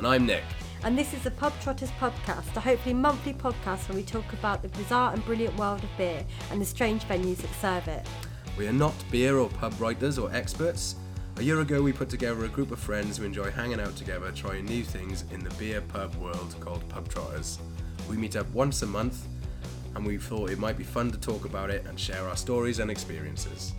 And I'm Nick. and this is the Pub Trotters podcast, a hopefully monthly podcast where we talk about the bizarre and brilliant world of beer and the strange venues that serve it. We are not beer or pub writers or experts. A year ago, we put together a group of friends who enjoy hanging out together, trying new things in the beer pub world called Pub Trotters. We meet up once a month, and we thought it might be fun to talk about it and share our stories and experiences.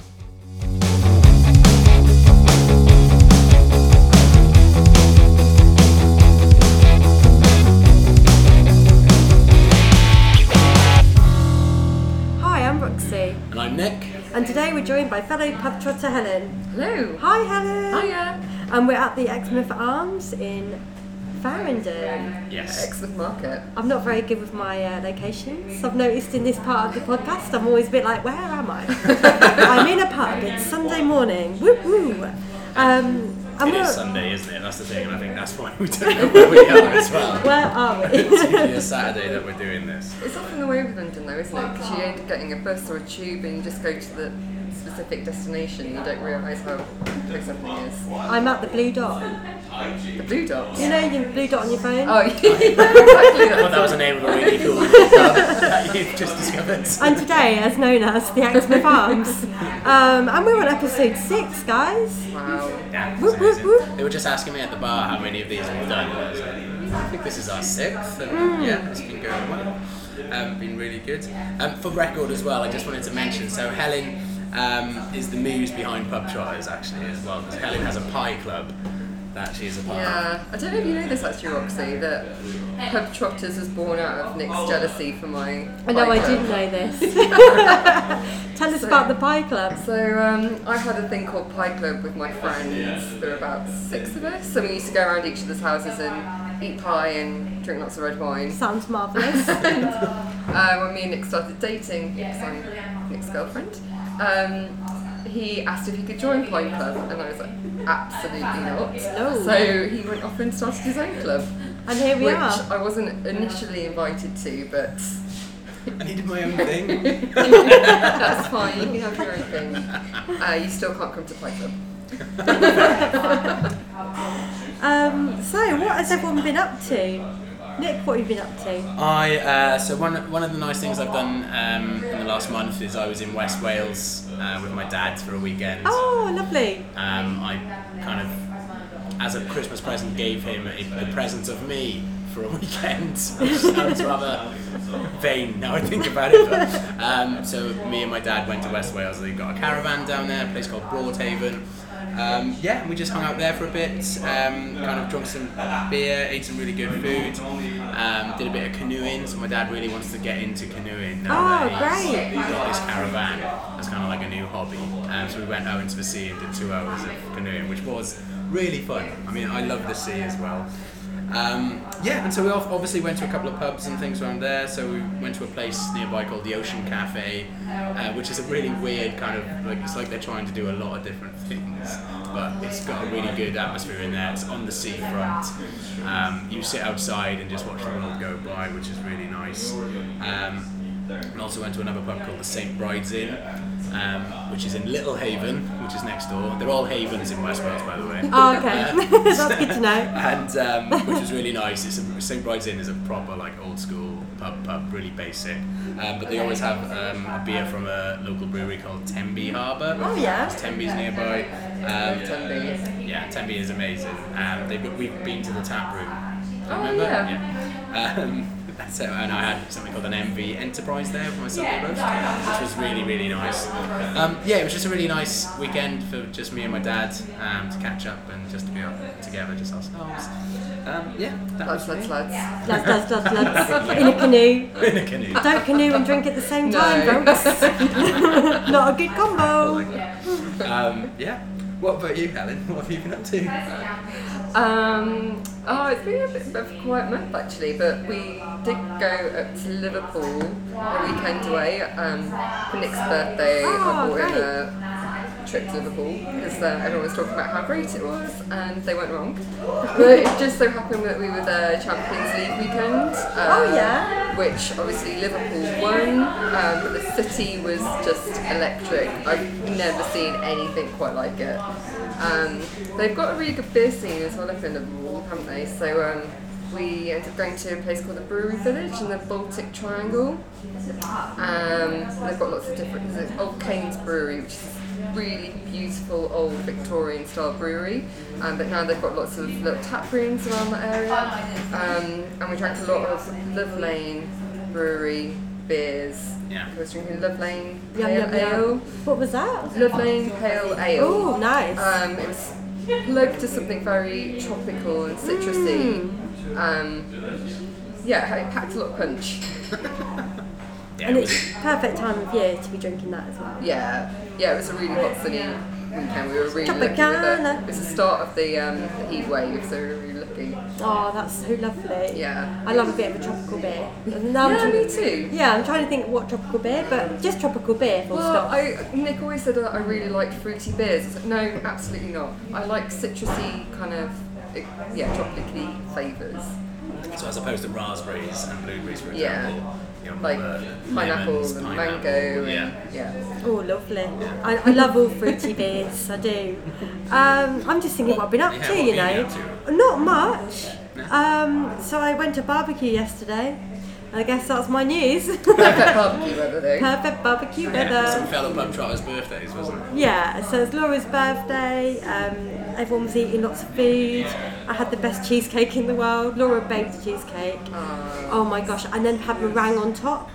I'm Nick. and today we're joined by fellow pub trotter Helen. Hello. Hi, Helen. Hiya. And we're at the Exmouth Arms in Farringdon. Yes. Exmouth Market. I'm not very good with my uh, locations. I've noticed in this part of the podcast, I'm always a bit like, where am I? I'm in a pub. It's Sunday morning. Woo woo. Um, and It we're- is Sunday, isn't it? That's the thing, and I think that's why we don't know where we are as well. Where are we? It's usually a Saturday that we're doing this. It's often the way with London though, isn't it? Because you end up getting a bus or a tube and you just go to the specific destination you don't realise how close everything is. I'm at the Blue Dot. The Blue Dot. You know your Blue Dot on your phone? Oh, yeah, exactly. I thought that was the name of a really cool pub that you've just discovered. And today, as known as the Exmouth Arms. Um, and we're on episode six, guys. Wow. Yeah, it's Whoop, whoop, whoop. They were just asking me at the bar how many of these we've done. I like, I think this is our sixth, and yeah, it's been going well. Um, been really good. Um, for record as well, I just wanted to mention. So Helen um, is the muse behind Pub Trotters actually as well. Because Helen has a pie club that she is a part of. Yeah, I don't know if you know this actually, Roxy, that Pub Trotters was born out of Nick's jealousy for my. I know I bike didn't know this. Tell us about the Pie Club. So um, I had a thing called Pie Club with my friends. There were about six of us. So we used to go around each other's houses and eat pie and drink lots of red wine. Sounds marvellous. Uh, when me and Nick started dating, because I'm Nick's girlfriend, um, he asked if he could join Pie Club, and I was like, absolutely not. No. So he went off and started his own club, And here we which are. I wasn't initially invited to, but I needed my own thing. that's fine. You can have your own thing. Uh, you still can't come to Pie Club. Um, so, what has everyone been up to? Nick, what have you been up to? I uh, so one one of the nice things I've done um, in the last month is I was in West Wales uh, with my dad for a weekend. Oh, lovely. Um, I kind of, as a Christmas present, gave him a, a present of me for a weekend. Which sounds rather vain now I think about it. But, um, so me and my dad went to West Wales. They got a caravan down there, a place called Broadhaven. Um, yeah, and we just hung out there for a bit, um, kind of drunk some beer, ate some really good food, um, did a bit of canoeing. So my dad really wants to get into canoeing. now Oh, that he's- great. He's got this caravan. That's kind of like a new hobby. Um, so we went out into the sea and did two hours of canoeing, which was really fun. I mean, I love the sea as well. Um, yeah, and so we obviously went to a couple of pubs and things around there. So we went to a place nearby called the Ocean Cafe, uh, which is a really weird kind of like it's like they're trying to do a lot of different things, but it's got a really good atmosphere in there. It's on the seafront. Um, you sit outside and just watch the world go by, which is really nice. Um, and also went to another pub called the St Bride's Inn, um, which is in Little Haven, which is next door. They're all havens in West Wales, by the way. Oh, okay. That's good to know. and um, which was really nice. It's a, St Bride's Inn is a proper like old school pub, pub, really basic. Um, but they always have um, a beer from a local brewery called Tenby Harbour. Oh, yeah. Tenby's nearby. Um, Tenby. yeah, Tenby is amazing. Um, they've, we've been to the tap room. Oh, Remember? yeah. Yeah. So, and I had something called an MV Enterprise there for my Sunday roast, which was really, really nice. Um, yeah, it was just a really nice weekend for just me and my dad um, to catch up and just to be out together, just ourselves. Um, yeah, that Lads, was lads, me. lads. Lads, lads, lads, lads. In a canoe. in a canoe. Don't canoe and drink at the same time, No. folks. Not a good combo. Um, yeah. What about you, Helen? What have you been up to? Um, oh, it's been a bit of a quiet month actually, but we did go up to Liverpool a weekend away um, for Nick's birthday. Oh, I bought great. Trip to Liverpool because uh, everyone was talking about how great it was, and they weren't wrong. But it just so happened that we were there Champions League weekend. Uh, Oh, yeah. Which obviously Liverpool won, um, but the city was just electric. I've never seen anything quite like it. Um, they've got a really good beer scene as well up in Liverpool, haven't they? So um, we ended up going to a place called the Brewery Village in the Baltic Triangle. Um, they've got lots of different. There's Old Cain's Brewery, which is a really beautiful old Victorian style brewery. Um, but now they've got lots of little tap rooms around the area. Um, and we drank a lot of Love Lane Brewery beers. Yeah. I was drinking Love Lane Yum, Pale yum, Ale. yum. What was that? Love Lane Pale Ale. Oh, nice. Um, it was plugged to something very tropical and citrusy. Mm. Um, yeah, it packed a lot of punch. Yeah, and it's perfect time of year to be drinking that as well. Yeah, yeah, it was a really hot sunny weekend. We were really lucky with Tropicana. it. It was the start of the, um, the heat wave, so we were really lucky. Oh, that's so lovely. Yeah. I love a bit of a tropical beer. And now I'm Yeah, trying- me too. Yeah, I'm trying to think what tropical beer, but just tropical beer, full Well, stop. I, Nick always said that I really liked fruity beers. I was like, no, absolutely not. I like citrusy kind of, eh, yeah, tropically flavours. so as opposed to raspberries and blueberries, for Yeah. example. You Like more the pineapple lemons, and pineapple, mango. Yeah. And, yeah. Oh, lovely. I, I love all fruity beers, I do. Um, I'm just thinking what I've been up Yeah, to, you know. been up Not much. Um, so I went to barbecue yesterday. I guess that's my news. Perfect barbecue weather. Perfect barbecue Yeah, some weather. fellow pub trotters' birthdays, wasn't it? Yeah, so it's Laura's birthday. Um, everyone was eating lots of food. I had the best cheesecake in the world. Laura baked cheesecake. Oh my gosh! And then had meringue on top.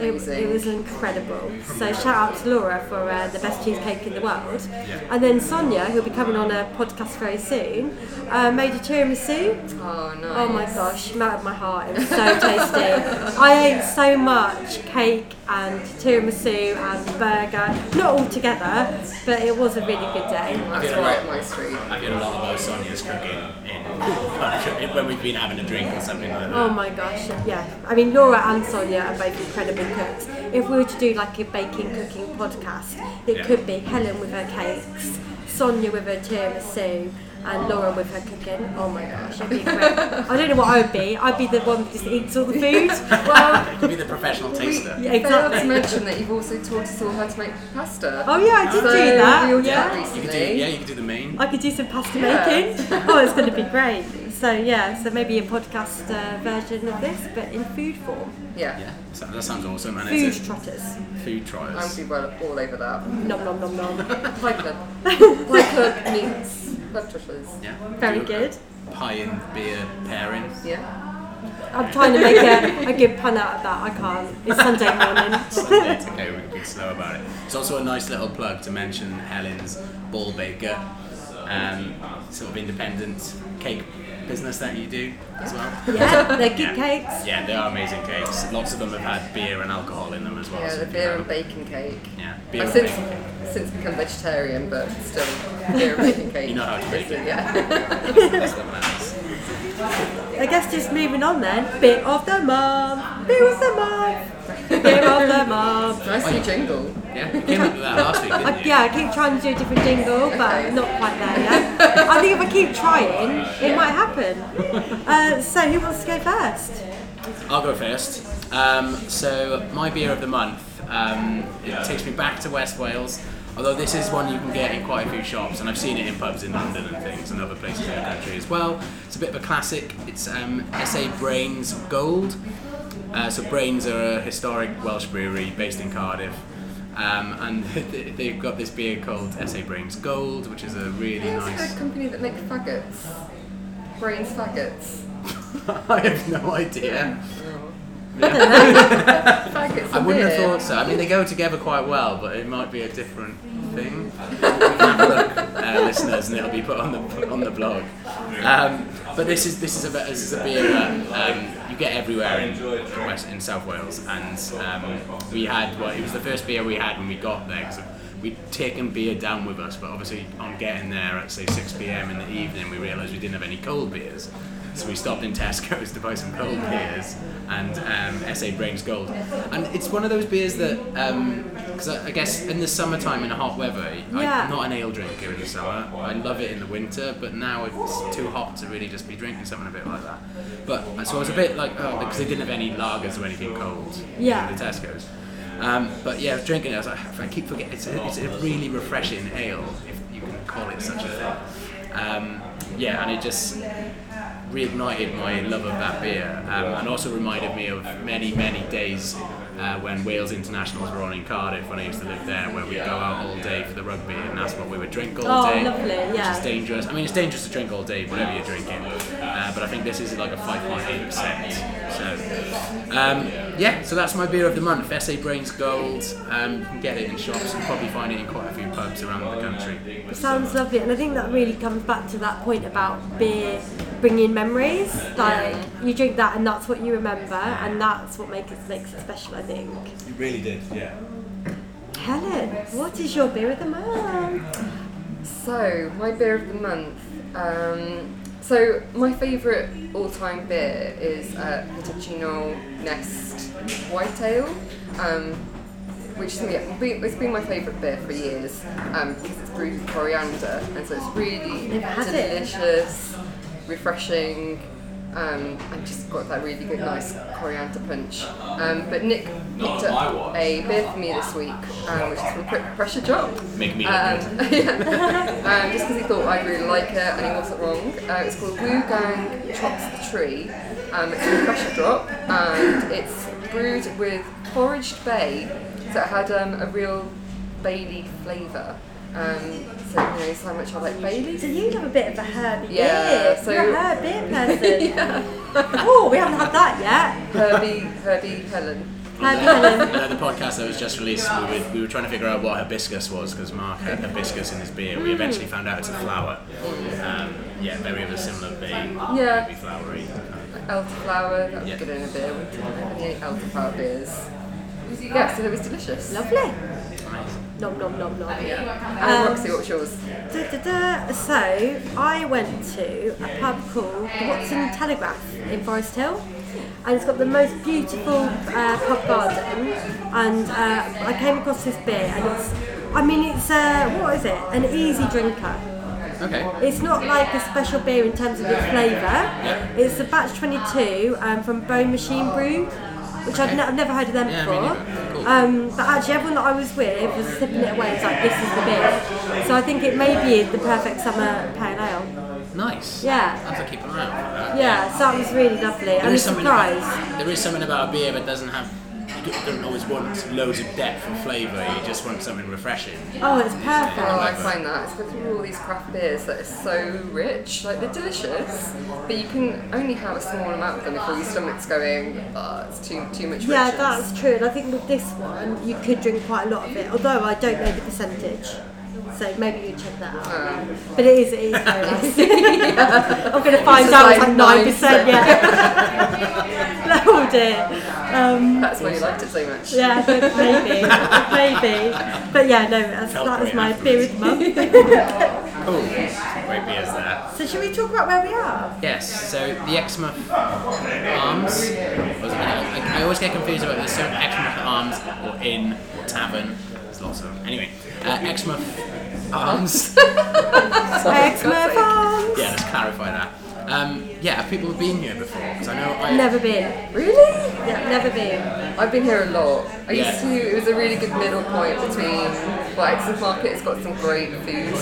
It, Amazing. it was incredible. So shout out to Laura for uh, the best cheesecake in the world. And then Sonia, who'll be coming on a podcast very soon, uh, made a tiramisu. Oh, nice. Oh my gosh, melted my heart. It was so tasty. I ate so much cake and tiramisu and burger. Not all together, but it was a really good day. That's right up my street. I've had a lot of our Sonia's cooking in when we've been having a drink or something like that. Oh my gosh, yeah. I mean, Laura and Sonia are both incredible cooks. If we were to do like a baking cooking podcast, it Yeah. could be Helen with her cakes, Sonia with her tiramisu, and Laura with her cooking. Oh my gosh, it'd be great. I don't know what I would be. I'd be the one that just eats all the food. Well, You could be the professional taster. Yeah, failed to exactly. mention that you've also taught us all how to make pasta. Oh yeah, I did so do that. We all did yeah. that You could do, recently. yeah, you could do the main. I could do some pasta Yeah. making. Oh, it's going to be great. So yeah, so maybe a podcast uh, version of this, but in food form. Yeah. Yeah, so that sounds awesome. And Food it's trotters. a food I'm trials. be well all over that. Nom nom nom nom. Pie club. Pie club meets blood trotters. Yeah. Very Do a good. Pie and beer pairing. Yeah. I'm trying to make a, a good pun out of that. I can't. It's Sunday morning. it's okay, we can be slow about it. It's also a nice little plug to mention Helen's Ball Baker, um, sort of independent cake business that you do as well. yeah, they're good Yeah. cakes. Yeah, they are amazing cakes. Lots of them have had beer and alcohol in them as well. Yeah, so the beer and bacon cake. Yeah, beer I've and since bacon. since become vegetarian, but still beer and bacon cake. You know how to make it. Yeah. That's what matters. I guess just moving on then. Bit of the month. Bit of the month. Bit of the month. nice new jingle. Yeah, you came up with that last week, didn't I, you? yeah, I keep trying to do a different jingle, but Okay. not quite there yet. I think if I keep trying, it might happen. Uh, so, who wants to go first? I'll go first. Um, so my beer of the month, um, it takes me back to West Wales. Although this is one you can get in quite a few shops, and I've seen it in pubs in London and things, and other places in the country as well. It's a bit of a classic. It's um, SA Brains Gold. Uh, so Brains are a historic Welsh brewery based in Cardiff. Um, and they've got this beer called SA Brains Gold, which is a really It's nice. a company that makes faggots. Brains faggots. I have no idea. Faggots. I wouldn't have thought so. I mean, they go together quite well, but it might be a different thing. We can have a look, uh, listeners, and it'll be put on the on the blog. Um, but this is this is a this is a beer that um, you get everywhere in West in South Wales, and um, we had well, it was the first beer we had when we got there. Cause We'd taken beer down with us, but obviously on getting there at say 6 p.m. in the evening, we realised we didn't have any cold beers. So we stopped in Tesco's to buy some cold beers and um, SA Brains Gold. And it's one of those beers that, because I, I guess in the summertime in a hot weather, Yeah. I'm not an ale drinker in the summer. I love it in the winter, but now it's too hot to really just be drinking something a bit like that. But so I was a bit like, oh, because they didn't have any lagers or anything cold Yeah. in the Tesco's. Um, but yeah, I was drinking it. I was like, I keep forgetting. It's a, it's a really refreshing ale. If you can call it such a thing. Um, yeah, and it just reignited my love of that beer um, and also reminded me of many, many days uh, when Wales Internationals were on in Cardiff when I used to live there, where we'd go out all day for the rugby and that's what we would drink all Oh, day. lovely, Which yeah. is dangerous. I mean, it's dangerous to drink all day, whatever you're drinking. Uh, but I think this is like a 5.8%. So, um, yeah, so that's my beer of the month, SA Brains Gold. Um, you can get it in shops and probably find it in quite a few pubs around the country. It sounds lovely, and I think that really comes back to that point about beer bringing memories. Like you drink that, and that's what you remember, and that's what makes it makes it special. I think. You really did, yeah. Helen, what is your beer of the month? So, my beer of the month. Um, so, my favourite all time beer is uh, Hitachino Nest White Ale, um, which is yeah, been- it's been my favourite beer for years um, because it's brewed with coriander and so it's really Never had it. delicious, refreshing. Um, and just got that really good, nice coriander punch. Um, but Nick picked up a beer for me this week, um, which is from Pre- Pressure Drop. Make me Um, yeah. um, just because he thought I'd really like it and he wasn't wrong. Uh, it's called Wu Gang Chops the Tree. Um, it's a pressure drop and it's brewed with foraged bay, so it had um, a real Bailey flavour. Um, so you know how much I like Bailey's. So you love a bit of a herby Yeah, beer. so- You're a herb beer person. Oh, we haven't had that yet. Herbie, Herbie Helen. Herby Helen. Uh, the podcast that was just released, we were, we were trying to figure out what hibiscus was because Mark had hibiscus in his beer. We eventually found out it's a flower. Um, yeah, very of a similar bay, Yeah. maybe flowery. Elderflower, that would Yeah. good in a beer, wouldn't it? Any elderflower beers. Yeah, so it was delicious. Lovely. Nom nom nom nom. Yeah. Um, And Roxy, what was yours? Da, da, da. So I went to a pub called the Watson Telegraph in Forest Hill, and it's got the most beautiful uh, pub garden. And uh, I came across this beer, and it's, I mean, it's uh, what is it? An easy drinker. Okay. It's not like a special beer in terms of its flavour. Yeah. It's a batch 22 um, from Bone Machine Brew, which I've, ne- I've never heard of them Yeah, me before. Um, but actually, everyone that I was with was sipping it away. It's like this is the beer. So I think it may be the perfect summer pale ale. Nice. Yeah. I have to keep an eye out for that. Yeah, so that was really lovely. There I'm is something surprised. About, there is something about a beer that doesn't have. You don't always want loads of depth and flavour. You just want something refreshing. Oh, it's perfect. Oh, I find that. Especially with all these craft beers that are so rich. Like, they're delicious, but you can only have a small amount of them before your stomach's going, oh, it's too, too much Yeah, richness. that's true. And I think with this one, you could drink quite a lot of it, although I don't know the percentage. So maybe you check that out. Oh. But it is, it is very nice. I'm going to find out just it's like like 9%, yeah. oh dear. Um, That's why you liked it so much. yeah, but maybe, maybe. But yeah, no, that's, Felt that was my afterwards. beer of the month. Cool. Great beers there. so should we talk about where we are? Yes, so the Exmouth Arms. Was I, I always get confused about this. So Exmouth Arms or Inn or Tavern. There's lots of them. Anyway, uh, Exmouth Arms. Exmouth Farms. yeah, let's clarify that. Um, yeah, have people been here before? Because I know I. Never been. Really? Yeah, never been. I've been here a lot. I Yeah. used to, it was a really good middle point between, well, Exmouth Market has got some great food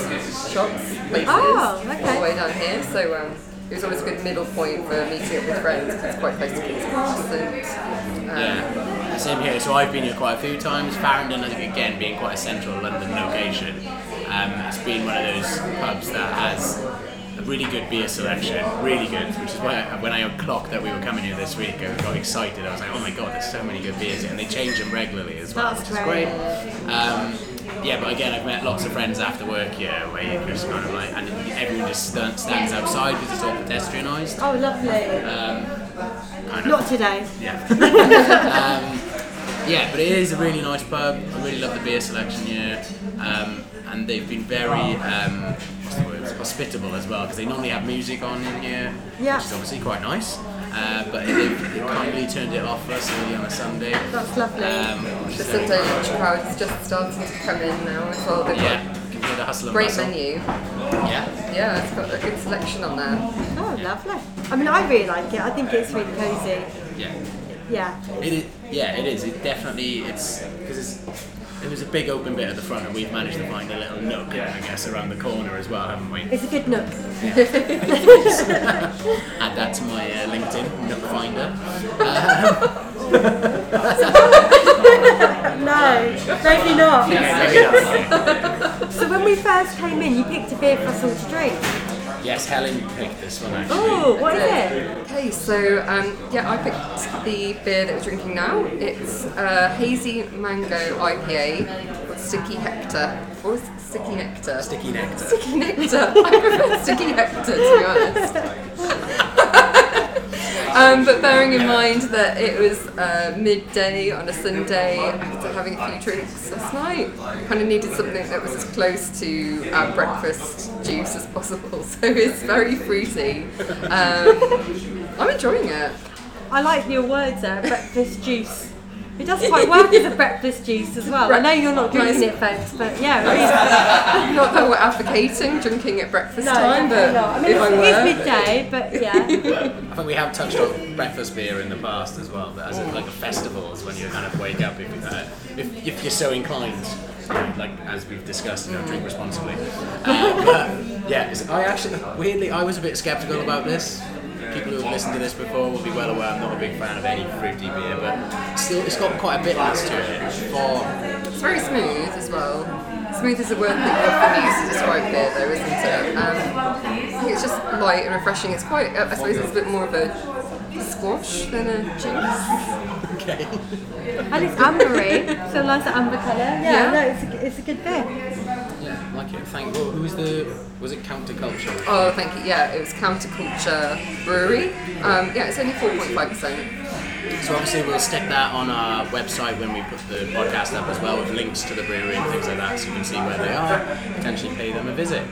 shops, places, Oh, okay. all the way down here. So um, it was always a good middle point for meeting up with friends because it's quite close to King's Cross and um, Yeah, same here. So I've been here quite a few times. Farringdon, I think, again, being quite a central London location, um, it's been one of those pubs that has really good beer selection, really good. Which is why I, when I clocked that we were coming here this week, I got excited. I was like, oh my god, there's so many good beers here, and they change them regularly as well, That's which is great. great. Um, yeah, but again, I've met lots of friends after work here where you just kind of like, and everyone just stand, stands outside because it's all pedestrianised. Oh, lovely. Kind of. Not today. Yeah. um, yeah, but it is a really nice pub. I really love the beer selection here. Um, and they've been very um, what's the word? hospitable as well because they normally have music on in here, Yeah. which is obviously quite nice. Uh, but they've, they've kindly turned it off for us early on a Sunday. That's lovely. Um, which the Sunday lunch crowd is just starting to come in now as well. They've Yeah, got can hear the hustle a and great bustle. menu. Yeah. Yeah, it's got a good selection on there. Oh, lovely. I mean, I really like it. I think it's really cosy. Yeah. Yeah. It is, yeah, it is. It definitely, it's because it's There was a big open bit at the front, and we've managed to find a little nook, I guess, around the corner as well, haven't we? It's a good nook. Add that to my uh, LinkedIn, Nook Finder. No, maybe not. Yeah, So when we first came in, you picked a beer for us all to drink. Yes, Helen picked this one actually. Oh, what is it? Okay, so um, yeah, I picked the beer that we're drinking now. It's a hazy mango IPA with Sticky Hector. Or is it Sticky Nectar? Sticky nectar. Sticky Nectar. I prefer Sticky Hector to be honest. Um, but bearing in mind that it was uh, midday on a Sunday after having a few drinks last night, I kind of needed something that was as close to our breakfast juice as possible. So it's very fruity. Um, I'm enjoying it. I like your words there, breakfast juice. It does quite work as a breakfast juice as well. I know you're not drinking it, folks, but yeah. Not that we're advocating drinking at breakfast No, time, but not. I mean, if I it's, were, it is midday, but yeah. I think we have touched on breakfast beer in the past as well, but as a, like a festival festivals when you kind of wake up if, you, uh, if, if you're so inclined, like as we've discussed, you know, drink responsibly. But yeah, I actually weirdly I was a bit skeptical about this. People who have listened to this before will be well aware I'm not a big fan of any fruity beer, but still it's got quite a bitterness to it. For It's very smooth as well. Smooth is a word that you often use to describe beer, though, isn't it? Um, I think it's just light and refreshing. It's quite, I suppose, it's a bit more of a squash than a juice. okay. And it's ambery, so nice amber colour. Yeah, Yeah. no, it's a, it's a good beer. Yeah, like it. Thank. Well, who was the? Was it Counterculture? Oh, thank you. Yeah, it was Counterculture Brewery. Um, yeah, it's only 4.5%. So obviously we'll stick that on our website when we put the podcast up as well with links to the brewery and things like that so you can see where they are, potentially pay them a visit.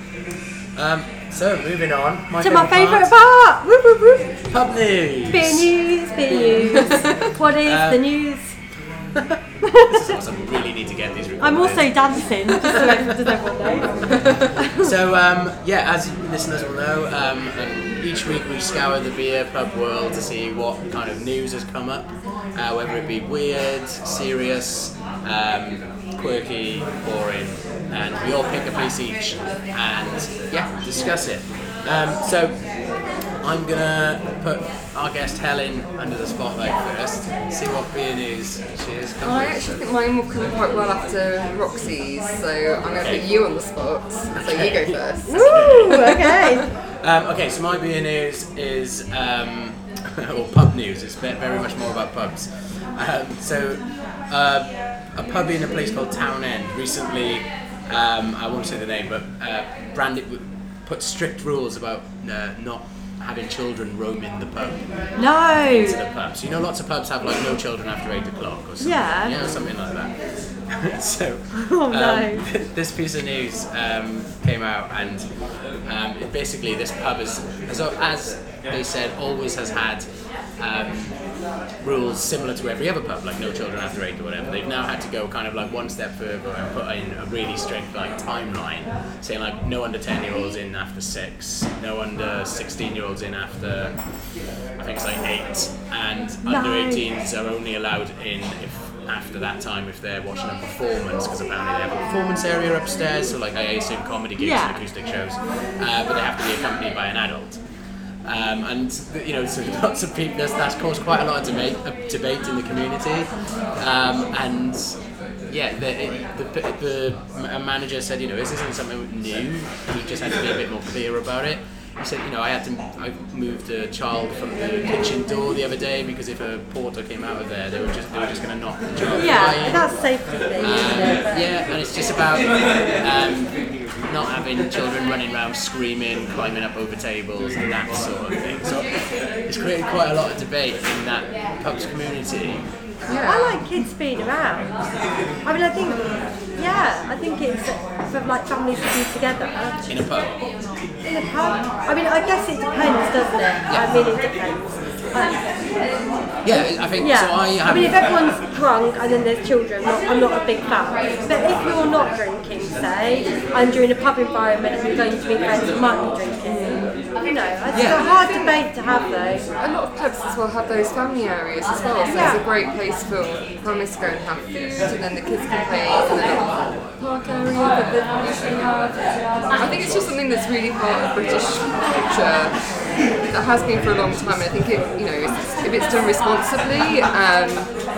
Um, so moving on. My To my favourite part, part! Woo, woo, woo. Pub news! Beer news, beer news. what is Uh, the news? This is awesome. We really need to get these recorded. I'm also dancing, just so everyone. So um, yeah, as listeners will know, um, each week we scour the beer pub world to see what kind of news has come up, uh, whether it be weird, serious, um, quirky, boring, and we all pick a piece each and yeah, discuss it. Um, so I'm gonna put our guest Helen under the spotlight first, see what beer news she is. come I with. actually think mine will come quite well after Roxy's, so I'm going to put you on the spot. So you go first. Woo, okay. Um, okay, so my beer news is, um, or pub news, it's very much more about pubs. Um, so, uh, a pub in a place called Town End recently, um, I won't say the name, but uh, branded, put strict rules about uh, not having children roaming the pub No. to the pub. So you know, lots of pubs have like no children after eight o'clock or something. Yeah. You know, something like that. so, Oh, no. um, this piece of news um, came out, and um, basically this pub is, as, as they said, always has had. Rules similar to every other pub, like no children after eight or whatever. They've now had to go kind of like one step further and put in a really strict like timeline, saying like no under ten year olds in after six, no under sixteen year olds in after I think it's like eight, and under Nice. 18s are only allowed in if after that time if they're watching a performance because apparently they have a performance area upstairs, so like I assume comedy gigs Yeah. and acoustic shows, uh, but they have to be accompanied by an adult. Um, and you know, so lots of people. That's, caused quite a lot of debate, uh, debate in the community. Um, and yeah, the, the, the a manager said, you know, this isn't something new. We just had to be a bit more clear about it. He said, you know, I had to. I moved a child from the kitchen door the other day because if a porter came out of there, they were just they were just going to knock the child Yeah, that's safety Um, isn't it? But- yeah, and it's just about um, not having children running around screaming, climbing up over tables, and that sort of thing. So it's created quite a lot of debate in that pubs community. Yeah. I like kids being around. I mean, I think, yeah, I think it's for like families to be together In a pub, in a pub. I mean, I guess it depends, doesn't it? I mean, it depends. Yeah, I think yeah. so. I have. mean, if everyone's drunk and then there's children, not, I'm not a big fan. But if you're not drinking, say, and you're in a pub environment and you're going to meet friends who might be drinking, you know. It's Yeah. a hard debate to have though. A lot of pubs as well have those family areas as well, so Yeah. it's a great place for families to go and have food, and then the kids can play in the little park area that they usually have. I think it's just something that's really part of British culture that has been for a long time. And I think it, you know, if it's done responsibly. Um,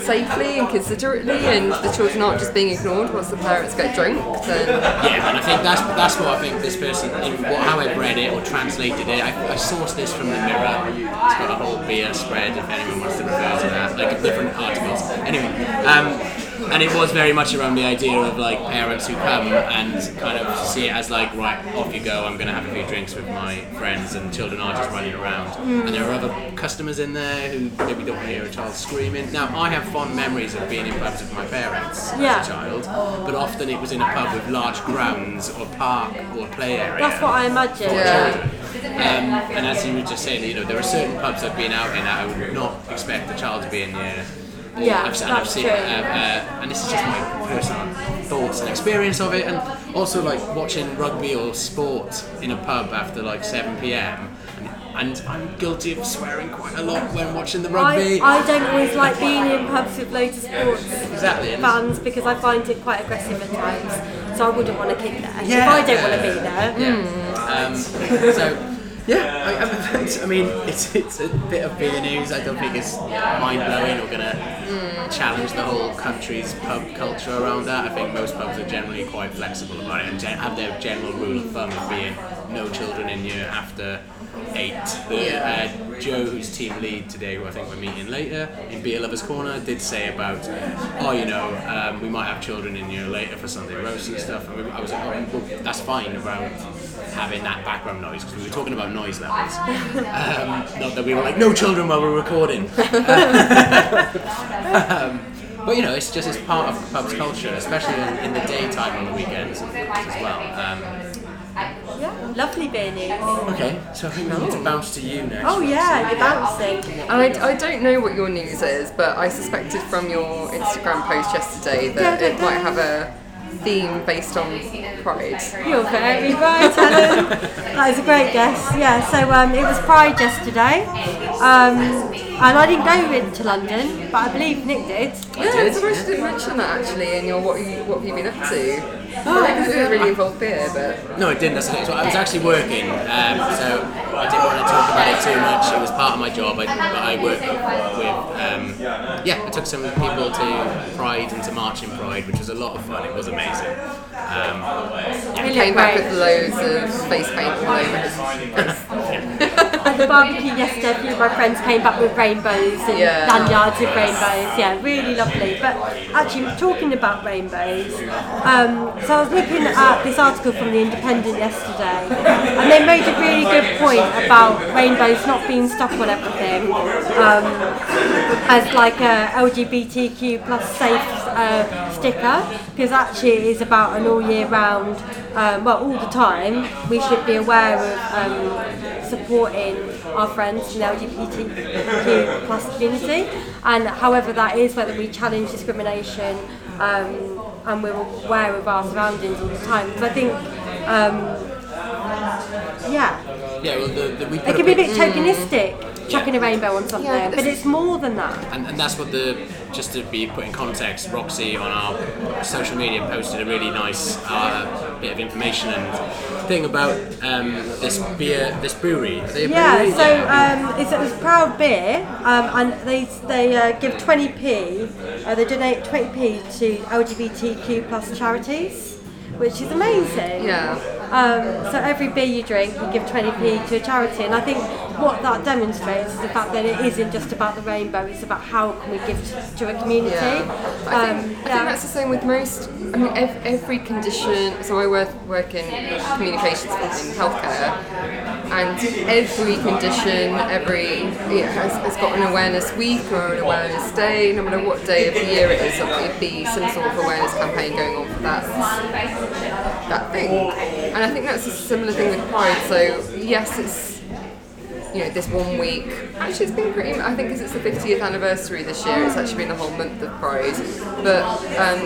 safely and considerately and the children aren't just being ignored once the parents get drunk then Yeah, and I think that's that's what I think this person, in what, how I read it or translated it. I, I sourced this from the Mirror. It's got a whole beer spread if anyone wants to refer to that, like different articles. Anyway, um, and it was very much around the idea of like parents who come and kind of see it as like right off you go. I'm going to have a few drinks with my friends, and children are just running around. And there are other customers in there who maybe don't want to hear a child screaming. Now I have fond memories of being in pubs with my parents Yeah. as a child, but often it was in a pub with large grounds or park or play area. That's what I imagine. Yeah. Um, and as you were just saying, you know, there are certain pubs I've been out in that I would not expect a child to be in there. Yeah, I've, and I've seen, true. uh, uh, and this is just my personal thoughts and experience of it, and also like watching rugby or sport in a pub after like 7 p.m. And, and I'm guilty of swearing quite a lot when watching the rugby. I don't always like being in pubs with loads of sports Exactly, fans because I find it quite aggressive at times. So I wouldn't want to kick there. If Yeah. I don't want to be there. Yeah. Um, so, yeah, I, I, I mean, it's, it's a bit of beer news. I don't think it's mind blowing or going to challenge the whole country's pub culture around that. I think most pubs are generally quite flexible about it and gen- have their general rule of thumb of being no children in here after eight. The, uh, Joe, who's team lead today, who I think we're meeting later in Beer Lovers Corner, did say about, oh, you know, um, we might have children in here later for Sunday roast and stuff. And we, I was like, oh, well, that's fine about having that background noise because we were talking about noise levels. Um, not that we were like, no children while we're recording. um, but you know, it's just it's part of pub's culture, especially in, in the daytime on the weekends as well. Um, Yeah, lovely beer news. okay, so I think we need to bounce to you next. Oh yeah, you're bouncing. And I, I don't know what your news is, but I suspected from your Instagram post yesterday that it might have a theme based on pride. You're very right, Helen. That is a great guess. Yeah, so um, it was Pride yesterday, um, and I didn't go into London, but I believe Nick did. Yeah, surprised you didn't mention that actually in your what you what have you been up to? I think it really involved beer, but No, it didn't. That's the thing. So I was actually working, um, so I didn't want to talk about it too much. It was part of my job, I, but I worked with, um, yeah, I took some people to Pride and to March in Pride, which was a lot of fun. It was amazing. Um, Really came back with loads of face paint all over his face. The barbecue yesterday, a few of my friends came back with rainbows and Yeah. lanyards with rainbows. Yeah, really lovely. But actually, talking about rainbows, um, so I was looking at this article from The Independent yesterday, and they made a really good point about rainbows not being stuck on everything um, as like a LGBTQ plus safe uh, sticker, because actually it is about an all year round, um, well, all the time. We should be aware of um, supporting our friends in the LGBTQ plus community, and however that is, whether we challenge discrimination um, and we're aware of our surroundings all the time. Because I think, um, yeah, yeah, well, the, the, we it can be a bit tokenistic, chucking a rainbow on something, Yeah, but it's more than that. and, and that's what the just to be put in context Roxy on our social media posted a really nice uh, bit of information and thing about um, this beer this brewery Are they a Yeah, brewery? so um, it's, it's Proud Beer, um, and they they uh, give 20p. Uh, they donate 20p to LGBTQ plus charities, which is amazing. Yeah. Um, so every beer you drink, you give 20p to a charity, and I think what that demonstrates is the fact that it isn't just about the rainbow; it's about how can we give to, to a community. Yeah. I Um, think, I think that's the same with most. I mean, ev- every condition. So I work work in communications in healthcare, and every condition, every know, has, has got an awareness week or an awareness day. No matter what day of the year it is, there'll be some sort of awareness campaign going on for that that thing. And I think that's a similar thing with Pride. So yes, it's you know, this one week. Actually, it's been pretty. I think because it's the 50th anniversary this year, it's actually been a whole month of Pride. But um,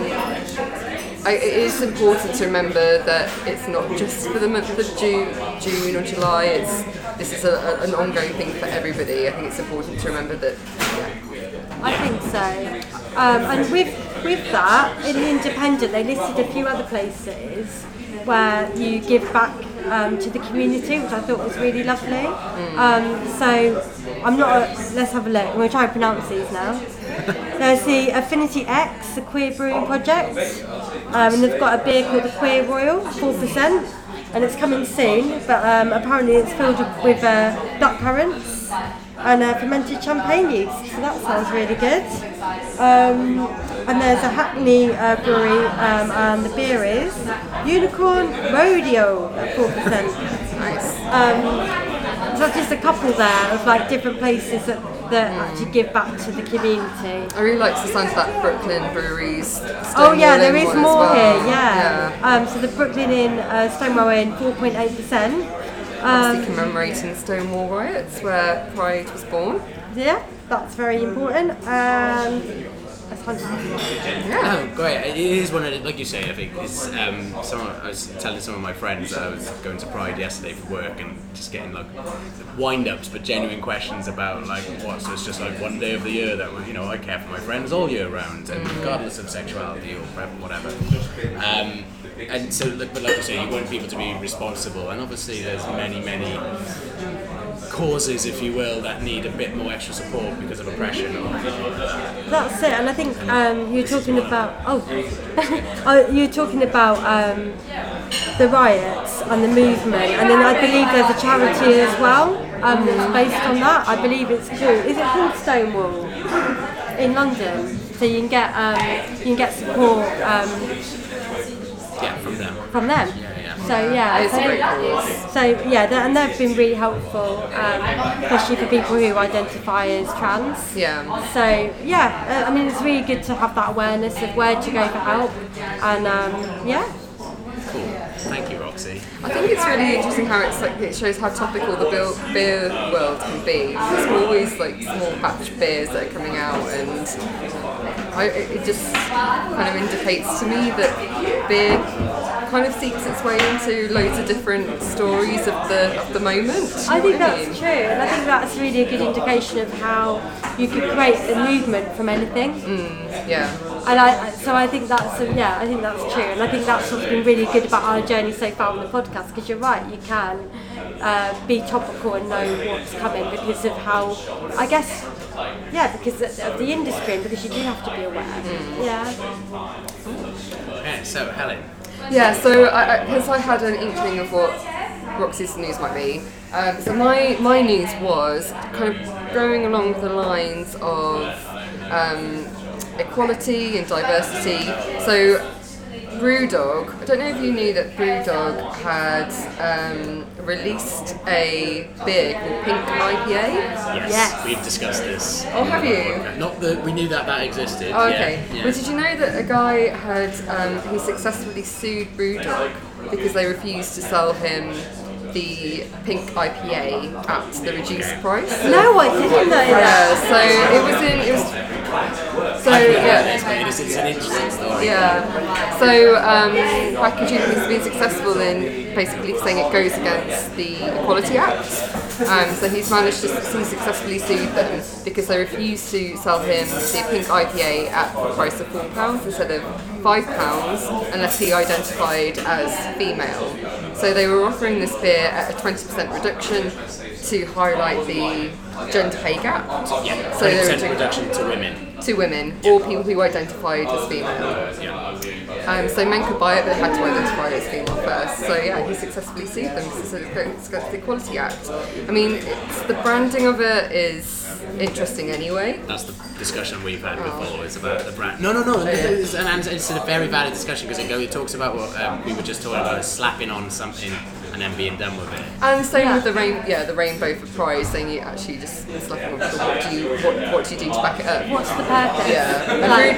I, it is important to remember that it's not just for the month of June, June or July. It's this is a, a, an ongoing thing for everybody. I think it's important to remember that. Yeah. I think so. Um, and with with that, in the Independent, they listed a few other places where you give back um, to the community, which I thought was really lovely. Um, so I'm not. A, let's have a look. I'm going to try and pronounce these now. There's the Affinity X, the Queer Brewing Project, um, and they've got a beer called the Queer Royal, four percent, and it's coming soon. But um, apparently it's filled with, uh, duck currants and uh, fermented champagne yeast. So that sounds really good. Um, and there's a Hackney uh, brewery, um, and the beer is Unicorn Rodeo at four percent. Nice. Um, so just a couple there of like different places that, that actually give back to the community. I really like the sound of that Brooklyn breweries. Oh yeah, there is more well. here. Yeah. Um, so the Brooklyn Inn, uh, Stonewall Inn, four point eight percent. Obviously commemorating Stonewall riots where Pride was born. Yeah, that's very important. Um, that's fantastic. Oh, great! It is one of the, like you say. I think it's um, someone. I was telling some of my friends that I was going to Pride yesterday for work and just getting like wind-ups, but genuine questions about like what. So it's just like one day of the year that you know I care for my friends all year round, and regardless of sexuality or whatever. Um, and so, but like you say, you want people to be responsible, and obviously there's many, many causes, if you will, that need a bit more extra support because of oppression or That's it, and I think um, you're talking about oh, oh you're talking about um, the riots and the movement, and then I believe there's a charity as well um, that's based on that. I believe it's called is it called Stonewall in London? So you can get um, you can get support um, yeah from them. from them. Yeah, yeah. So yeah, It's a so, great cause. so yeah, they- and they've been really helpful, um, especially for people who identify as trans. Yeah. So yeah, uh, I mean it's really good to have that awareness of where to go for help, and um, yeah, Cool. Thank you, Roxy. I think it's really interesting how it's like it shows how topical the beer, beer world can be. There's always like small batch beers that are coming out, and I, it just kind of indicates to me that beer kind of seeks its way into loads of different stories of the of the moment. I think know what that's true, and I think that's really a good indication of how you could create a movement from anything. Yeah. And I, I- so I think that's um, yeah, I think that's true, and I think that's what's been really good about our journey so far on the podcast. Because you're right, you can uh, be topical and know what's coming because of how I guess yeah, because of of the industry, and because you do have to be aware. Yeah. Okay, so Helen. Yeah, so I, because I, had an inkling of what Roxy's news might be, um, so my, my news was kind of going along the lines of um, equality and diversity. So Brewdog, I don't know if you knew that Brewdog had um, released a beer called Pink IPA. Yes, Yes. we've discussed this. Oh, have you? Not that we knew that that existed. Oh, okay. Yeah, yeah. Well, did you know that a guy had um, he successfully sued Brewdog because they refused to sell him the pink IPA at the reduced price? No, I didn't know Yeah. that. So it was in it was. So yeah. but it is, it's an interesting story. Yeah. So um, packaging has been successful in basically saying it goes against the Equality Act. Um, so he's managed to he successfully sued them because they refused to sell him the pink IPA at the price of four pounds instead of five pounds unless he identified as female. So they were offering this beer at a 20% reduction to highlight the gender pay gap. Yeah, So they were 20% doing- reduction to women. to women or people who identified as female. Yeah. Um, so men could buy it, but they had to identify as female first. So yeah, he successfully sued them because it goes against the Equality Act. I mean, it's, the branding of it is interesting anyway. That's the discussion we've had before. It's about the brand. No, no, no. It's, and and it's a very valid discussion because it, go, it talks about what um, we were just talking about, slapping on something and then being done with it. And same Yeah. with the rain, yeah, the rainbow for prize, saying you actually just slapping on. So what do you what, what do you do to back it up? What's the purpose? Yeah, and Like,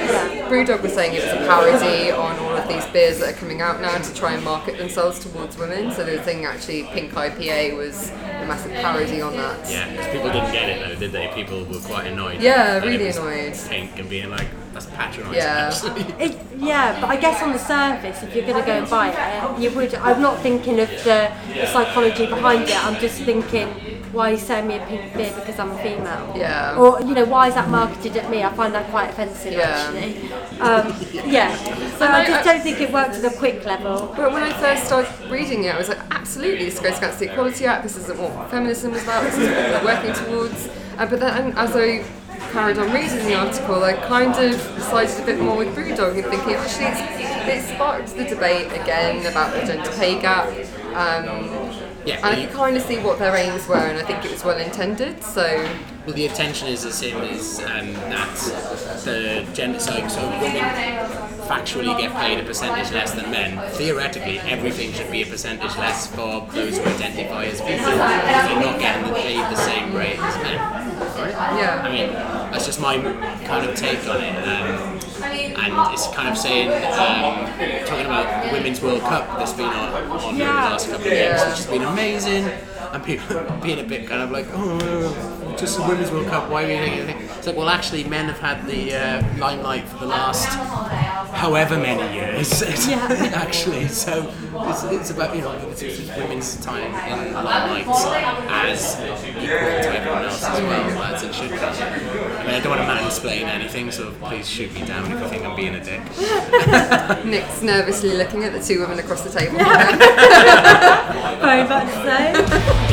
Brew, yeah. Brewdog was saying it was a parody on all of these beers that are coming out now to try and market themselves towards women. So they were saying actually Pink IPA was a massive parody on that. Yeah, because people didn't get it though, did they? People were quite annoyed. Yeah, that really annoyed. Pink and being like, that's patronising. Yeah. Actually. It, yeah, but I guess on the surface, if you're going to go and buy it, you would. I'm not thinking of the, the psychology behind it. I'm just thinking, why are you selling me a pink beer because I'm a female? Yeah. Or you know, why is that marketed at me? I find that quite offensive, Yeah. actually. Um, yeah. So And I I- just don't think it works at a quick level. But when I first started reading it, I was like, absolutely, this goes against the Equality Act, this isn't what feminism is about, this is what we're working towards. Uh, but then as I carried on reading the article, I kind of sided a bit more with Brewdog and thinking, actually, it sparked the debate again about the gender pay gap. Um, Yeah. and I could kind of see what their aims were, and I think it was well intended. So, Well, the intention is the same as um, that the gender, so, so women factually get paid a percentage less than men. Theoretically, everything should be a percentage less for those who identify as female. If they're not getting paid the same rate as men. Right? yeah. I mean, that's just my kind of take on it. Um, and it's kind of saying, um, talking about the Women's World Cup that's been on, on over the last couple of years, which has been amazing. And people being a bit kind of like, oh, just the Women's World Cup, why are we doing anything? It's like, well, actually, men have had the uh, limelight for the last however many years, actually. So it's, it's about, you know, it's, it's women's time in the limelight as equal to everyone else as well, as it should be. I mean, I don't want to mansplain anything, so please shoot me down if you think I'm being a dick. Nick's nervously looking at the two women across the table. Very much so.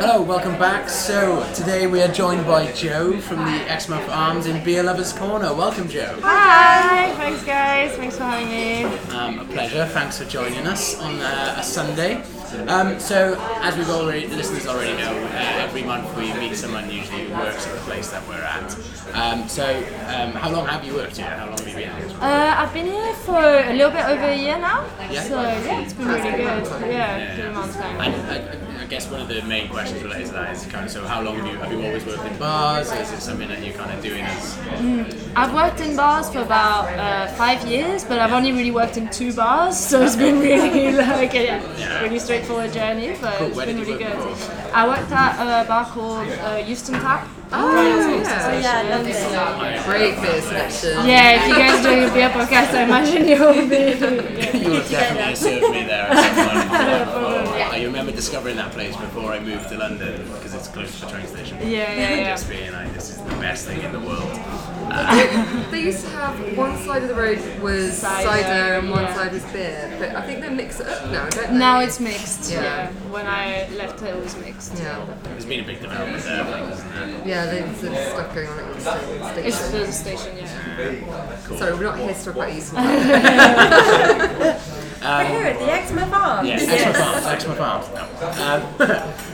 Hello, welcome back. So today we are joined by Joe from the Exmouth Arms in Beer Lovers Corner. Welcome, Joe. Hi, thanks guys, thanks for having me. Um, a pleasure. Thanks for joining us on uh, a Sunday. Um, so, as we've already, the listeners already know, uh, every month we meet someone usually who works at the place that we're at. Um, so, um, how long have you worked here? How long have you been here? Uh, I've been here for a little bit over a year now, Yeah. so yeah, it's been really good. Yeah, of time. And I, I guess one of the main questions related to that is kind of so how long have you have you always worked in bars? Is it something that you're kind of doing as I've worked in bars for about uh, five years, but I've only really worked in two bars, so it's been really like a really straightforward journey, but Cool. it's been really good. I worked at a bar called uh, Euston Tap. Oh, Oh yeah, oh, lovely. Great beer selection. Yeah, if you guys are doing a beer podcast, I imagine you'll be. You would have definitely served me there at some point. Oh, I remember discovering that place before I moved to London because it's close to the train station. Yeah, yeah, yeah. Just being like, this is the best thing in the world. They used to have one side of the road was cider, Cider, and one yeah. side was beer, but I think they mix it up now, don't they? Now it's mixed. Yeah. Yeah. When I left, it was mixed. Yeah, There's been a big development there, I think, isn't there? yeah, there's some stuff going on at Euston Station. the station, yeah. Sorry, we're not here to talk about Euston. We're here at the Exmouth Arms. Yes, Exmouth Farms, Exmouth Farms. No.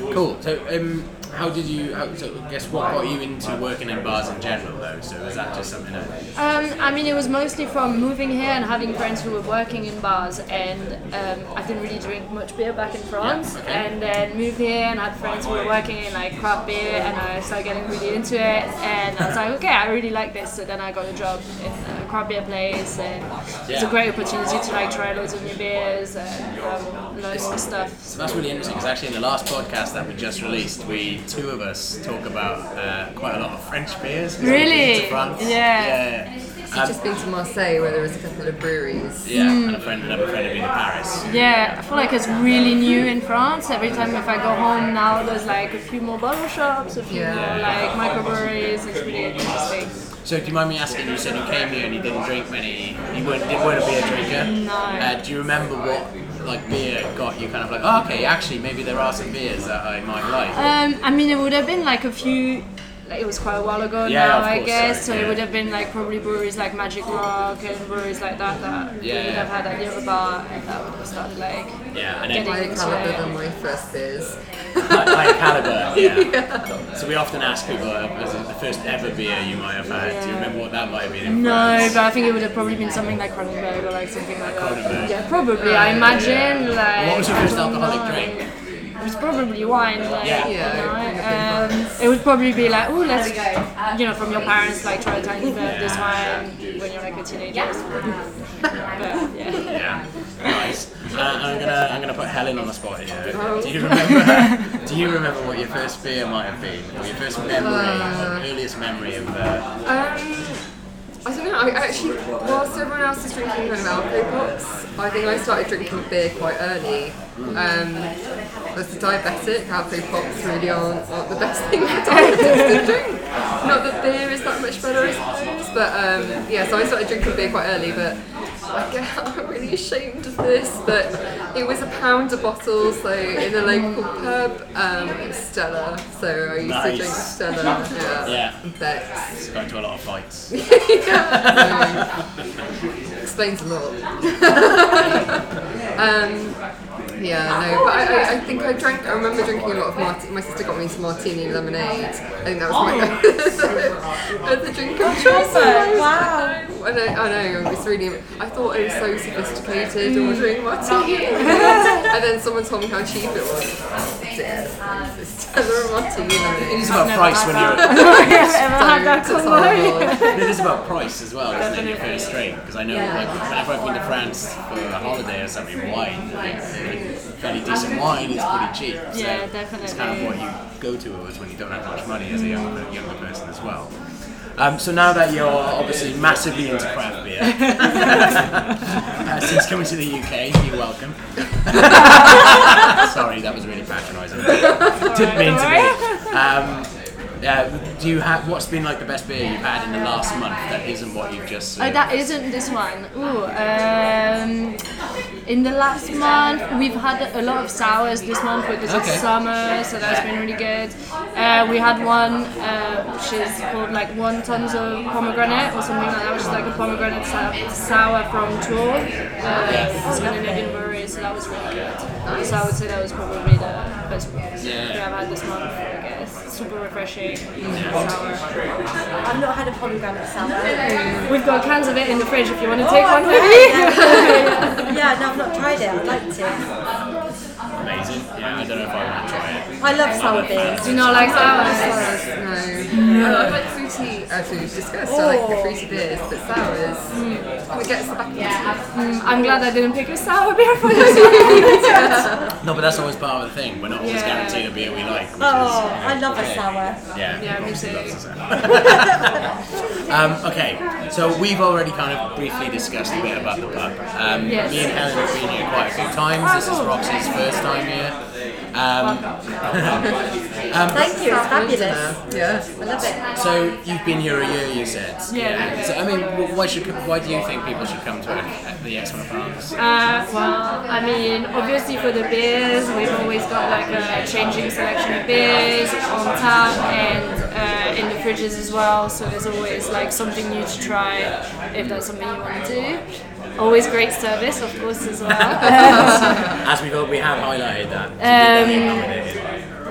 Um, cool. So, um, how did you? How, so, I guess what got you into working in bars in general, though? So, is that just something that? Um, I mean, it was mostly from moving here and having friends who were working in bars, and um, I didn't really drink much beer back in France. Yeah, okay. And then moved here and had friends who were working in like craft beer, and I started getting really into it. And I was like, okay, I really like this. So then I got a job in a craft beer place, and it's a great opportunity to like try loads of new beers and um, learn more stuff. So that's really interesting because actually in the last podcast that we just released, we two of us talk about uh, quite a lot of French beers. Really? To France. Yeah. Yeah. I've Um, just been to Marseille where there was a couple of breweries. yeah, and a friend, another friend had been to Paris. Yeah, I feel like it's really new in France. Every time if I go home now, there's like a few more bottle shops, a few Yeah. more like microbreweries. It's really interesting. So do you mind me asking? You said you came here and you didn't drink many. You weren't, you weren't a beer drinker. No. Uh, do you remember what like beer got you? Kind of like, oh, okay, actually, maybe there are some beers that I might like. Um, I mean, it would have been like a few. Like it was quite a while ago Yeah, now, of I guess. sorry, so yeah. it would have been like probably breweries like Magic Rock and breweries like that that Yeah, would yeah. have had that near the bar and that would have started like yeah, and getting then Higher into caliber it. than my first beers. high caliber. Yeah. So we often ask people, uh, was it the first ever beer you might have had? Do you remember what that might have been? In No, France? but I think it would have probably been something like Kronenbourg or like something like that. Yeah, probably. I imagine like. What was your first alcoholic know. drink? It was probably wine. Like, Yeah. you Yeah, know, um, it would probably be like, oh, let's, you know, from your parents, like try a tiny bit of this wine when you're like a teenager. But yeah. Yeah, nice. Uh, I'm gonna I'm gonna put Helen on the spot here. Do you remember? do you remember what your first beer might have been, or your first memory, or earliest memory of? Uh, Um, I don't know. I actually, whilst everyone else is drinking kind of alcohol pops, I think I started drinking beer quite early. Um, as a diabetic, alcohol pops really aren't, aren't the best thing for diabetics to drink. Not that beer is that much better, I suppose, but um, yeah. So I started drinking beer quite early, but. I get, I'm really ashamed of this, but it was a pound a bottle, so in a local pub, um, Stella, so I used to drink Stella, yeah, Yeah. Beck's. got into a lot of fights. explains a lot. um, yeah, no, but I, I, I think I drank. I remember drinking a lot of martini. My sister got me some martini and lemonade. I think that was my as a drink of choice. Wow. I know, I know, it was really. I thought it was so sophisticated ordering martini, and then someone told me how cheap it was. Dear, Stella martini. It is about price when you're. Ever had It's combo? horrible. It is about price as well, isn't it? Your first drink, because I know like whenever I've been to France for a holiday or something, wine, like, like, fairly decent wine is pretty cheap. So Yeah, It's kind of what you go to always when you don't have much money as a younger, younger person as well. Um, so now that you're obviously massively into craft beer, uh, since coming to the UK, you're welcome. Sorry, that was really patronising. Didn't mean to be. Um, uh, do you have what's been like the best beer you've had in the last month that isn't what you've just? Oh, that isn't this one. Ooh, um, in the last month we've had a lot of sours this month because Okay. it's summer, so that's been really good. Uh, we had one uh, which is called like one tons of pomegranate or something like that, which is like a pomegranate sour, sour from To Øl, uh, Scandinavian brewery. So that was really good. So I would say that was probably the best Yeah. I've had this month. I guess super refreshing, sour. I've not had a pomegranate sour. We've got cans of it in the fridge if you want to oh, take Oh, one with okay. me. yeah, no, I've not tried it. I'd like to. Amazing. Yeah, I don't know if I want to try it. I love sour beers. Do you not like sours? No. I like fruity, as we've discussed, I like the fruity beers, but sours, oh, it gets the back of my teeth. I'm glad I didn't pick a sour beer for this one. No, but that's always part of the thing. We're not always Yeah. guaranteed a beer we like. Oh, is, I love a sour. Yeah, Yeah, me obviously too. loves sour. um, okay, so we've already kind of briefly discussed a bit about the pub. Um, Yes. Me and Helen have been here quite a few times. This is Roxy's first time here. Um, Thank you, it's fabulous. Yeah. I love it. so you've been here a year, you said. Yeah. So I mean, wh- why should why do you think people should come to uh, the Exmouth Arms? Uh, well, I mean, obviously for the beers, we've always got like a changing selection of beers on tap and uh, in the fridges as well. So there's always like something new to try if that's something you want to do. Always great service, of course, as well. As we go, we have highlighted that. Um,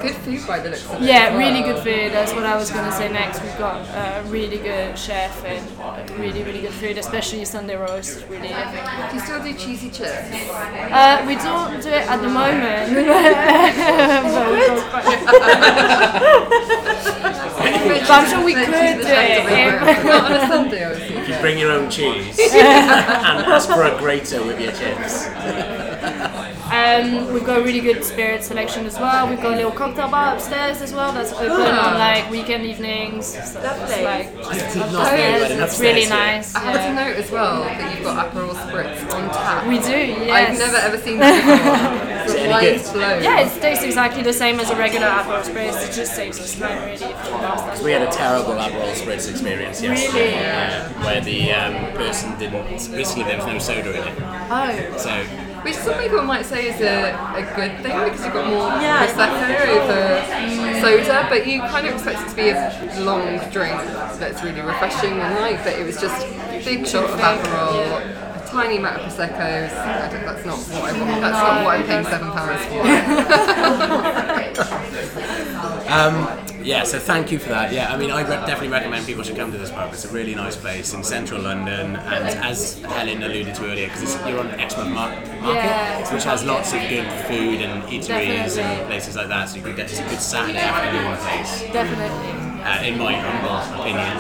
Good food by the looks of it. Yeah, really good food. That's what I was gonna say next. We've got a really good chef and really, really good food, especially Sunday roast. Really epic. Do you still do cheesy chips? Uh, we don't do it at the moment. but, we've but I'm sure we could do it. Not on a Sunday, I was thinking. Bring your own cheese and ask for a grater with your chips. Um, we've got a really good spirit selection as well. We've got a little cocktail bar upstairs as well. That's open on like weekend evenings. So it's Lovely. like I did not know you had an it's upstairs really here. nice. I have to note as well that you've got Aperol Spritz on tap. We do. Yes. I've never ever seen that before. it The any wine's good? blown. Yeah, it tastes exactly the same as a regular Aperol Spritz. It just saves us time really if you pass that. We had a terrible Aperol Spritz experience yesterday, Really? yeah, where the um, person didn't. Basically, there was no soda in it. Oh. So Which some people might say is a, a good thing because you've got more Yeah. prosecco over soda, but you kind of expect it to be a long drink that's really refreshing and light. But it was just a big shot of Aperol, a tiny amount of prosecco. I don't, that's not what I want. That's not what I'm paying seven pounds for. Um, yeah, so thank you for that. Yeah, I mean, I re- definitely recommend people should come to this pub. It's a really nice place in central London, and as Helen alluded to earlier, because you're on Exmouth Mar- Market, Yeah. which has lots of good food and eateries Definitely. and places like that, so you can get a good Saturday afternoon place. Definitely. uh, in my humble opinion.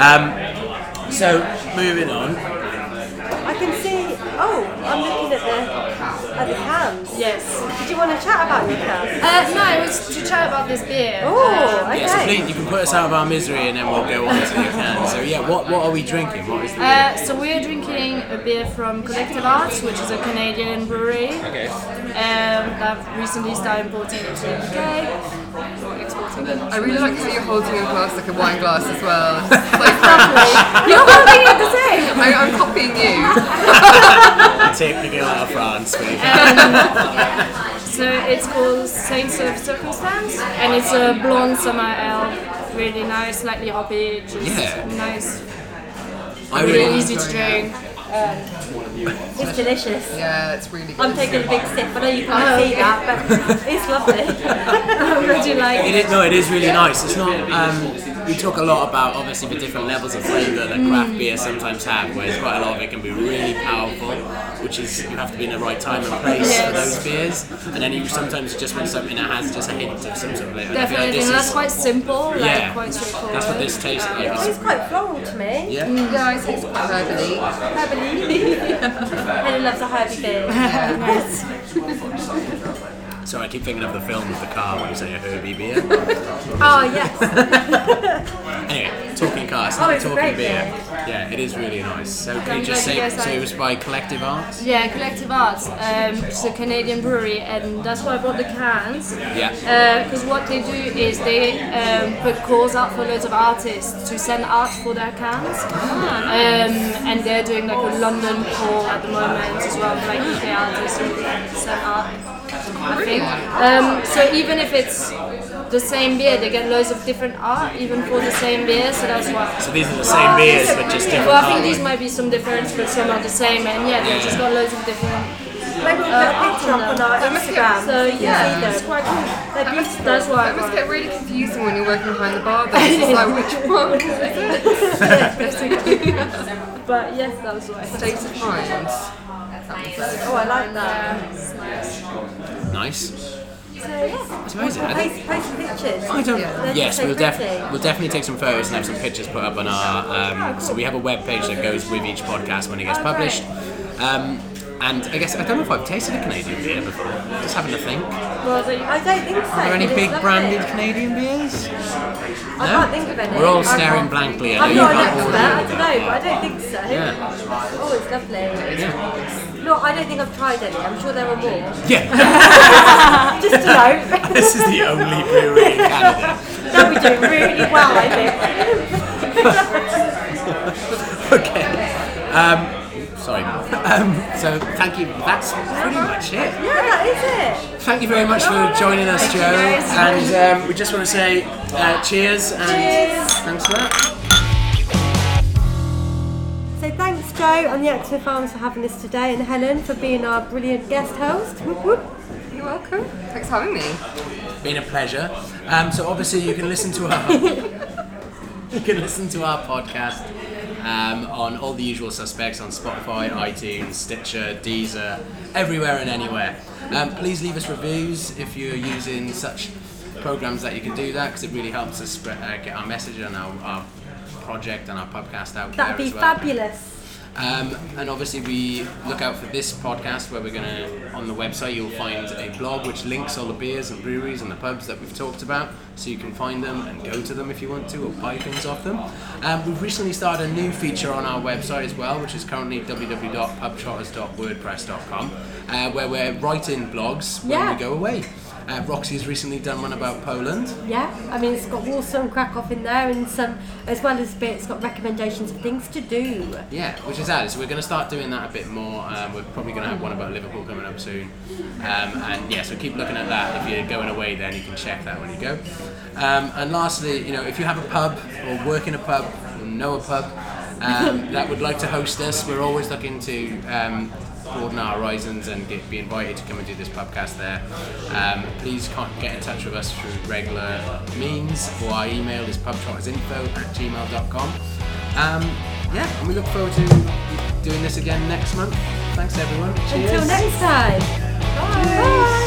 Um, so moving on, I can see. Oh, I'm looking at the at the cans. Yes. Did you want to chat about your cans? Uh, no, it was to chat about this beer. Oh, Um, okay. Yeah, so please, you can put us out of our misery and then we'll go on to your cans. So yeah, what, what are we drinking? What is the beer? Uh, so we're drinking a beer from Collective Arts, which is a Canadian brewery Okay. um, that recently started importing it to the UK. Or exporting them. I really like how you're holding your glass like a wine glass as well. You're holding it the same! I, I'm copying you. Typical out of France. we- So it's called Saints of Circumstance, and it's a blonde summer ale. Really nice, slightly hoppy, just Yeah. nice, I really really easy to drink. It's delicious. Yeah, it's really good. I'm taking a big sip. But I know you can't see that, but it's lovely. Would you like It is, no, it is really nice. It's not. Um, we talk a lot about obviously the different levels of flavour that craft beer sometimes have, whereas quite a lot of it can be really powerful, which is you have to be in the right time and place for those beers, and then you sometimes just want something that has just a hint of some sort of like Definitely, this and that's is- quite simple, like yeah, quite straightforward. that's what this tastes like. It's It's- quite floral to me. yeah. Yeah, I think it's quite herbally. Herbally. Helen loves a herby beer. So I keep thinking of the film of the car when you say a Herbie beer. Oh yes. Anyway, talking cars, Oh, not it's talking great beer. beer. Yeah, it is really nice. So can you just say so it was by Collective Arts? Yeah, Collective Arts. Um, it's a Canadian brewery, and that's why I brought the cans. Yeah. Because what they do is they um, put calls out for loads of artists to send art for their cans, um, and they're doing like a London call at the moment as well, like UK artists who send art. I think. Um, so even if it's the same beer, they get loads of different art, even for the same beer. So that's why. So these are the same beers but just different Well, I think colours. these might be some difference, but some are the same, and yeah, they've just got loads of different Maybe we'll put a picture up on our Instagram. So yeah, see it's quite cool. They're That must. That's why I that must get really confusing when you're working behind the bar. Then it's like which one is it? But yes, that was why. State of mind. Oh, I like that. Nice. So yeah. It's amazing. I think- Post, post pictures. I don't. They're Yes, so we'll, def- we'll definitely take some photos and have some pictures put up on our. Um, so we have a web page that goes with each podcast when it gets Oh, published. Um, and I guess I don't know if I've tasted a Canadian beer before. Just having to think. Well, I don't think so. Are there any big lovely. branded Canadian beers? I can't think of any. We're all staring blankly at I'm you. not an expert, I don't know, but I don't think so. Yeah. Oh, it's lovely. Yeah. No, I don't think I've tried any. I'm sure there are more. Yeah. Just to know. this is the only brewery in Canada. They'll be doing really well, I think. okay. Um, sorry. Um, so thank you. That's pretty much it. Yeah, that is it. Thank you very much for joining us, Joe. And um, we just want to say uh, cheers and Cheers. thanks for that. So thanks, Joe and the Exmouth Arms for having us today, and Helen for being our brilliant guest host. Whoop, whoop. You're welcome. Thanks for having me. Been a pleasure. Um, so obviously you can listen to our you can listen to our podcast um, on all the usual suspects on Spotify, iTunes, Stitcher, Deezer, everywhere and anywhere. Um, please leave us reviews if you're using such programs that you can do that because it really helps us spread, uh, get our message and our, our project and our podcast out That'd there be as well. fabulous. Um, and obviously, we look out for this podcast where we're going to, on the website, you'll find a blog which links all the beers and breweries and the pubs that we've talked about. So you can find them and go to them if you want to or buy things off them. Um, we've recently started a new feature on our website as well, which is currently www.pubtrotters.wordpress.com, uh, where we're writing blogs when Yeah. we go away. Uh, Roxy has recently done one about Poland. Yeah, I mean it's got Warsaw and Krakow in there, and some as well as it's got recommendations of things to do. Yeah, which is added. So we're going to start doing that a bit more. Um, we're probably going to have one about Liverpool coming up soon. Um, and yeah, so keep looking at that. If you're going away, then you can check that when you go. Um, and lastly, you know, if you have a pub or work in a pub or know a pub um, that would like to host us, we're always looking to um, broaden our horizons and get, be invited to come and do this podcast there. Um, please get in touch with us through regular means, or our email is pubtrottersinfo at gmail.com. Um, yeah, and we look forward to doing this again next month. Thanks everyone. Cheers. Until next time. Bye.